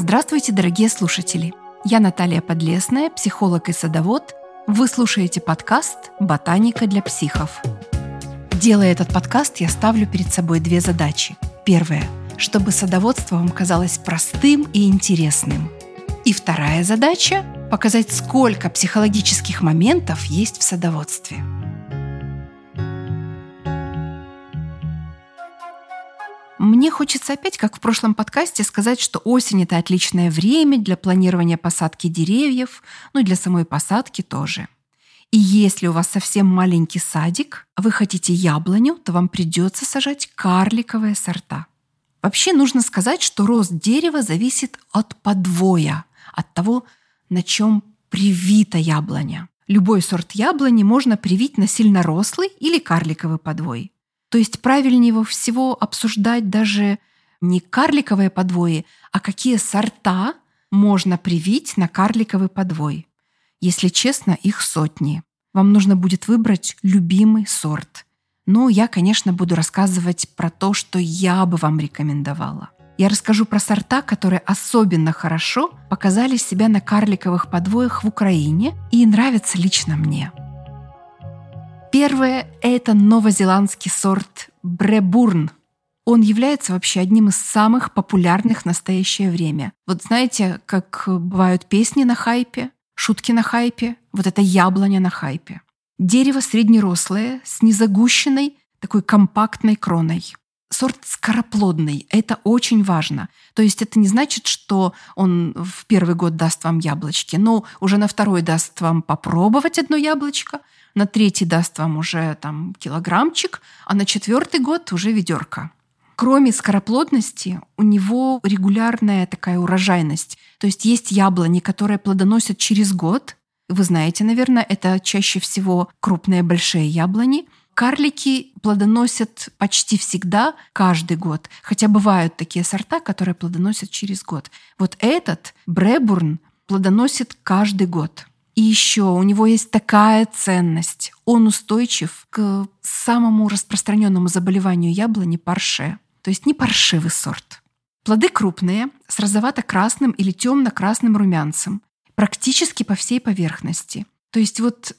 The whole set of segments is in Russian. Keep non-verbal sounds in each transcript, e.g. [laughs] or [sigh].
Здравствуйте, дорогие слушатели! Я Наталья Подлесная, психолог и садовод. Вы слушаете подкаст «Ботаника для психов». Делая этот подкаст, я ставлю перед собой две задачи. Первая – чтобы садоводство вам казалось простым и интересным. И вторая задача – показать, сколько психологических моментов есть в садоводстве – Мне хочется опять, как в прошлом подкасте, сказать, что осень — это отличное время для планирования посадки деревьев, ну и для самой посадки тоже. И если у вас совсем маленький садик, а вы хотите яблоню, то вам придется сажать карликовые сорта. Вообще нужно сказать, что рост дерева зависит от подвоя, от того, на чем привита яблоня. Любой сорт яблони можно привить на сильно рослый или карликовый подвой. То есть правильнее всего обсуждать даже не карликовые подвои, а какие сорта можно привить на карликовый подвой. Если честно, их сотни. Вам нужно будет выбрать любимый сорт. Но я, конечно, буду рассказывать про то, что я бы вам рекомендовала. Я расскажу про сорта, которые особенно хорошо показали себя на карликовых подвоях в Украине и нравятся лично мне. Первое – это новозеландский сорт Бребурн. Он является вообще одним из самых популярных в настоящее время. Вот знаете, как бывают песни на хайпе, шутки на хайпе, вот это яблоня на хайпе. Дерево среднерослое, с незагущенной, такой компактной кроной. Сорт скороплодный, это очень важно. То есть это не значит, что он в первый год даст вам яблочки, но уже на второй даст вам попробовать одно яблочко – на третий даст вам уже там килограммчик, а на четвертый год уже ведерко. Кроме скороплодности, у него регулярная такая урожайность. То есть есть яблони, которые плодоносят через год. Вы знаете, наверное, это чаще всего крупные большие яблони. Карлики плодоносят почти всегда каждый год. Хотя бывают такие сорта, которые плодоносят через год. Вот этот Бребурн плодоносит каждый год. И еще у него есть такая ценность. Он устойчив к самому распространенному заболеванию яблони парше. То есть не паршивый сорт. Плоды крупные, с розовато-красным или темно-красным румянцем, практически по всей поверхности. То есть вот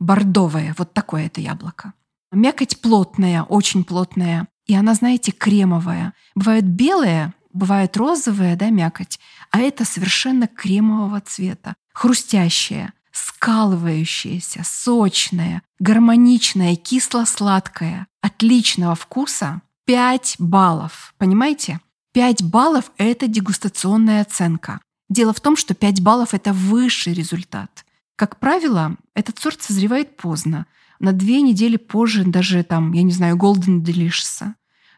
розово-красно-бордовое, вот такое это яблоко. Мякоть плотная, очень плотная, и она, знаете, кремовая. Бывают белые, бывает розовая, да, мякоть, а это совершенно кремового цвета, хрустящая, скалывающаяся, сочная, гармоничная, кисло-сладкая, отличного вкуса 5 баллов. Понимаете? 5 баллов — это дегустационная оценка. Дело в том, что 5 баллов — это высший результат. Как правило, этот сорт созревает поздно, на две недели позже даже там, я не знаю, Golden Delicious.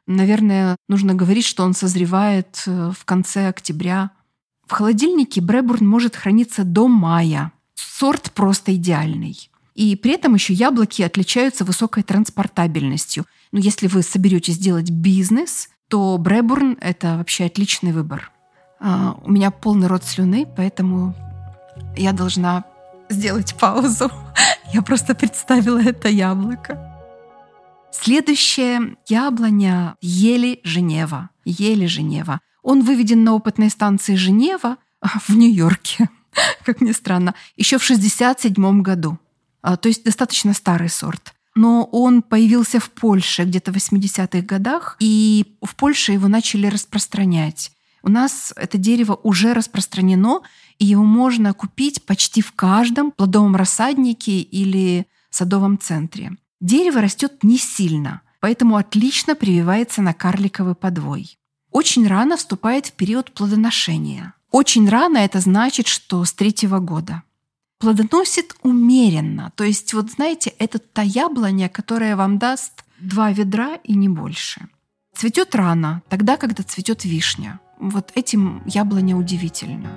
Наверное, нужно говорить, что он созревает э, в конце октября. В холодильнике Бребурн может храниться до мая. Сорт просто идеальный. И при этом еще яблоки отличаются высокой транспортабельностью. Но если вы соберетесь делать бизнес, то Бребурн — это вообще отличный выбор. А, у меня полный рот слюны, поэтому я должна сделать паузу. Я просто представила это яблоко. Следующее яблоня ели Женева. Ели Женева. Он выведен на опытной станции Женева в Нью-Йорке, [laughs] как ни странно, еще в 1967 году. А, то есть достаточно старый сорт. Но он появился в Польше где-то в 80-х годах, и в Польше его начали распространять. У нас это дерево уже распространено, и его можно купить почти в каждом плодовом рассаднике или садовом центре. Дерево растет не сильно, поэтому отлично прививается на карликовый подвой. Очень рано вступает в период плодоношения. Очень рано это значит, что с третьего года. Плодоносит умеренно. То есть, вот знаете, это та яблоня, которая вам даст два ведра и не больше. Цветет рано, тогда, когда цветет вишня. Вот этим яблоня удивительна.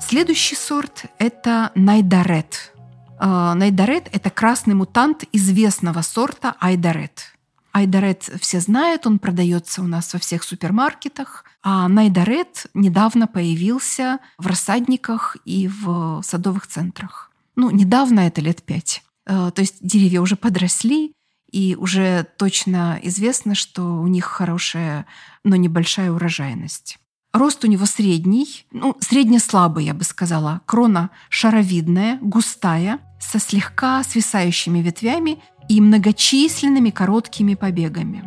Следующий сорт — это найдарет. А, Найдарет – это красный мутант известного сорта Айдарет. Айдарет все знают, он продается у нас во всех супермаркетах. А Найдарет недавно появился в рассадниках и в садовых центрах. Ну, недавно это лет пять. А, то есть деревья уже подросли, И уже точно известно, что у них хорошая, но небольшая урожайность. Рост у него средний, ну, средне-слабый, я бы сказала. Крона шаровидная, густая, со слегка свисающими ветвями и многочисленными короткими побегами.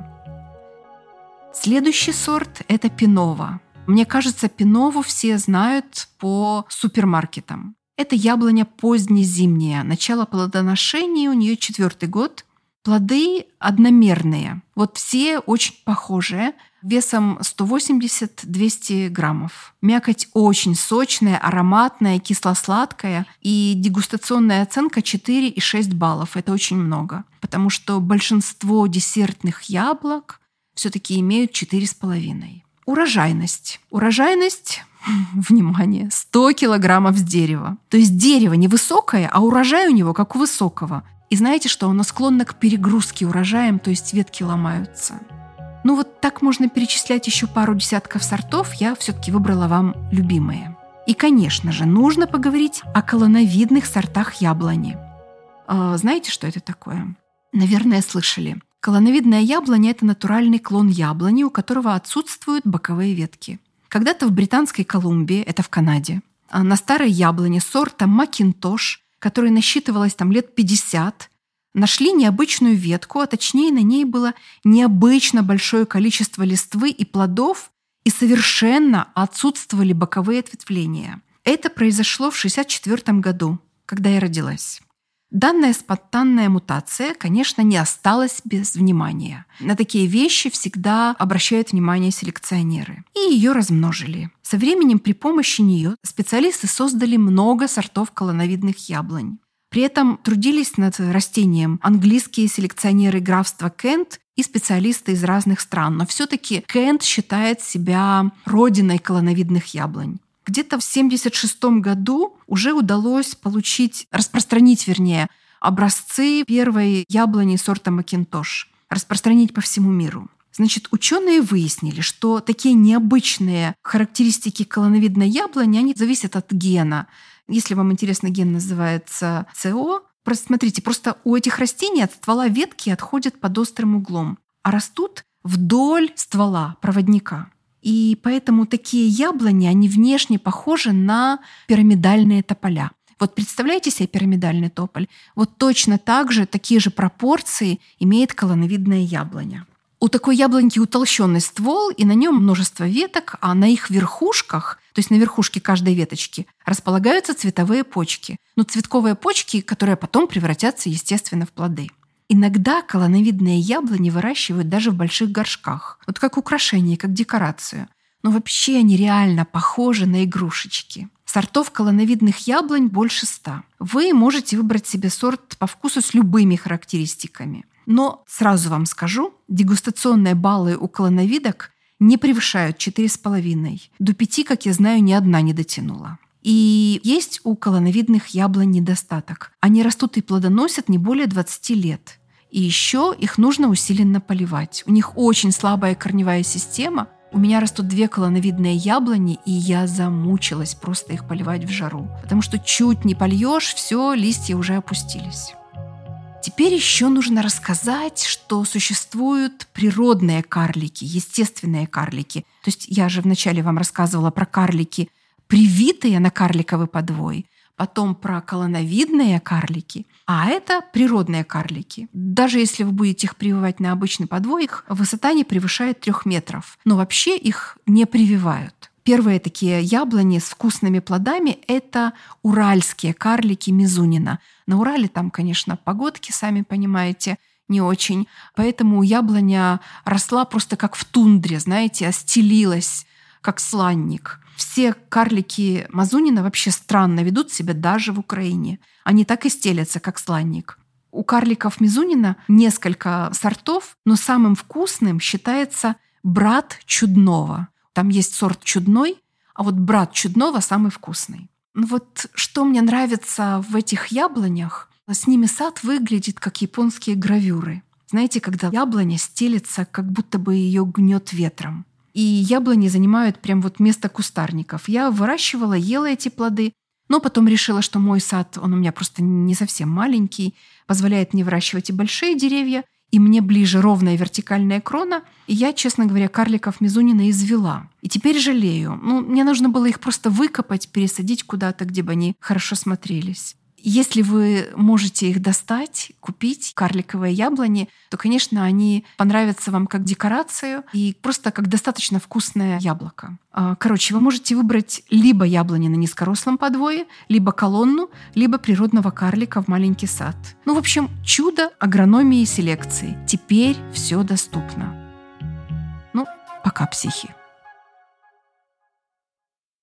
Следующий сорт – это пинова. Мне кажется, пинову все знают по супермаркетам. Это яблоня позднезимняя, начало плодоношения у нее четвертый год. Плоды одномерные, вот все очень похожие, весом 180-200 граммов. Мякоть очень сочная, ароматная, кисло-сладкая и дегустационная оценка 4,6 баллов. Это очень много, потому что большинство десертных яблок все-таки имеют 4,5. Урожайность. Урожайность [laughs] внимание, 100 килограммов с дерева. То есть дерево невысокое, а урожай у него как у высокого. И знаете что? Оно склонно к перегрузке урожаем, то есть ветки ломаются. Ну вот так можно перечислять еще пару десятков сортов, я все-таки выбрала вам любимые. И, конечно же, нужно поговорить о колоновидных сортах яблони. А, знаете, что это такое? Наверное, слышали. Колоновидная яблоня – это натуральный клон яблони, у которого отсутствуют боковые ветки. Когда-то в Британской Колумбии, это в Канаде, а, на старой яблоне сорта Макинтош, которой насчитывалось там лет 50, нашли необычную ветку, а точнее на ней было необычно большое количество листвы и плодов, и совершенно отсутствовали боковые ответвления. Это произошло в 1964 году, когда я родилась. Данная спонтанная мутация, конечно, не осталась без внимания. На такие вещи всегда обращают внимание селекционеры. И ее размножили. Со временем при помощи нее специалисты создали много сортов колоновидных яблонь. При этом трудились над растением английские селекционеры графства Кент и специалисты из разных стран. Но все-таки Кент считает себя родиной колоновидных яблонь. Где-то в 1976 году уже удалось получить, распространить, вернее, образцы первой яблони сорта Макинтош, распространить по всему миру. Значит, ученые выяснили, что такие необычные характеристики колоновидной яблони, они зависят от гена. Если вам интересно, ген называется СО. Просто смотрите, просто у этих растений от ствола ветки отходят под острым углом, а растут вдоль ствола проводника. И поэтому такие яблони, они внешне похожи на пирамидальные тополя. Вот представляете себе пирамидальный тополь? Вот точно так же, такие же пропорции имеет колоновидная яблоня. У такой яблоньки утолщенный ствол, и на нем множество веток, а на их верхушках, то есть на верхушке каждой веточки, располагаются цветовые почки. Ну, цветковые почки, которые потом превратятся, естественно, в плоды. Иногда колоновидные яблони выращивают даже в больших горшках, вот как украшение, как декорацию. Но вообще они реально похожи на игрушечки. Сортов колоновидных яблонь больше ста. Вы можете выбрать себе сорт по вкусу с любыми характеристиками. Но сразу вам скажу, дегустационные баллы у колоновидок не превышают 4,5. До 5, как я знаю, ни одна не дотянула. И есть у колоновидных яблонь недостаток. Они растут и плодоносят не более 20 лет. И еще их нужно усиленно поливать. У них очень слабая корневая система. У меня растут две колоновидные яблони, и я замучилась просто их поливать в жару. Потому что чуть не польешь, все, листья уже опустились. Теперь еще нужно рассказать, что существуют природные карлики, естественные карлики. То есть я же вначале вам рассказывала про карлики – привитые на карликовый подвой, потом про колоновидные карлики, а это природные карлики. Даже если вы будете их прививать на обычный подвой, их высота не превышает трех метров. Но вообще их не прививают. Первые такие яблони с вкусными плодами — это уральские карлики Мизунина. На Урале там, конечно, погодки, сами понимаете, не очень. Поэтому яблоня росла просто как в тундре, знаете, остелилась, как сланник. Все карлики Мазунина вообще странно ведут себя даже в Украине. Они так и стелятся, как сланник. У карликов Мизунина несколько сортов, но самым вкусным считается брат чудного. Там есть сорт чудной, а вот брат чудного самый вкусный. Ну вот что мне нравится в этих яблонях, с ними сад выглядит как японские гравюры. Знаете, когда яблоня стелится, как будто бы ее гнет ветром. И яблони занимают прям вот место кустарников. Я выращивала, ела эти плоды, но потом решила, что мой сад, он у меня просто не совсем маленький, позволяет мне выращивать и большие деревья. и мне ближе ровная вертикальная крона, и я, честно говоря, карликов Мизунина извела. И теперь жалею. Ну, мне нужно было их просто выкопать, пересадить куда-то, где бы они хорошо смотрелись. Если вы можете их достать, купить, карликовые яблони, то, конечно, они понравятся вам как декорацию и просто как достаточно вкусное яблоко. А, короче, вы можете выбрать либо яблони на низкорослом подвое, либо колонну, либо природного карлика в маленький сад. Ну, в общем, чудо агрономии и селекции. Теперь все доступно. Ну, пока, психи.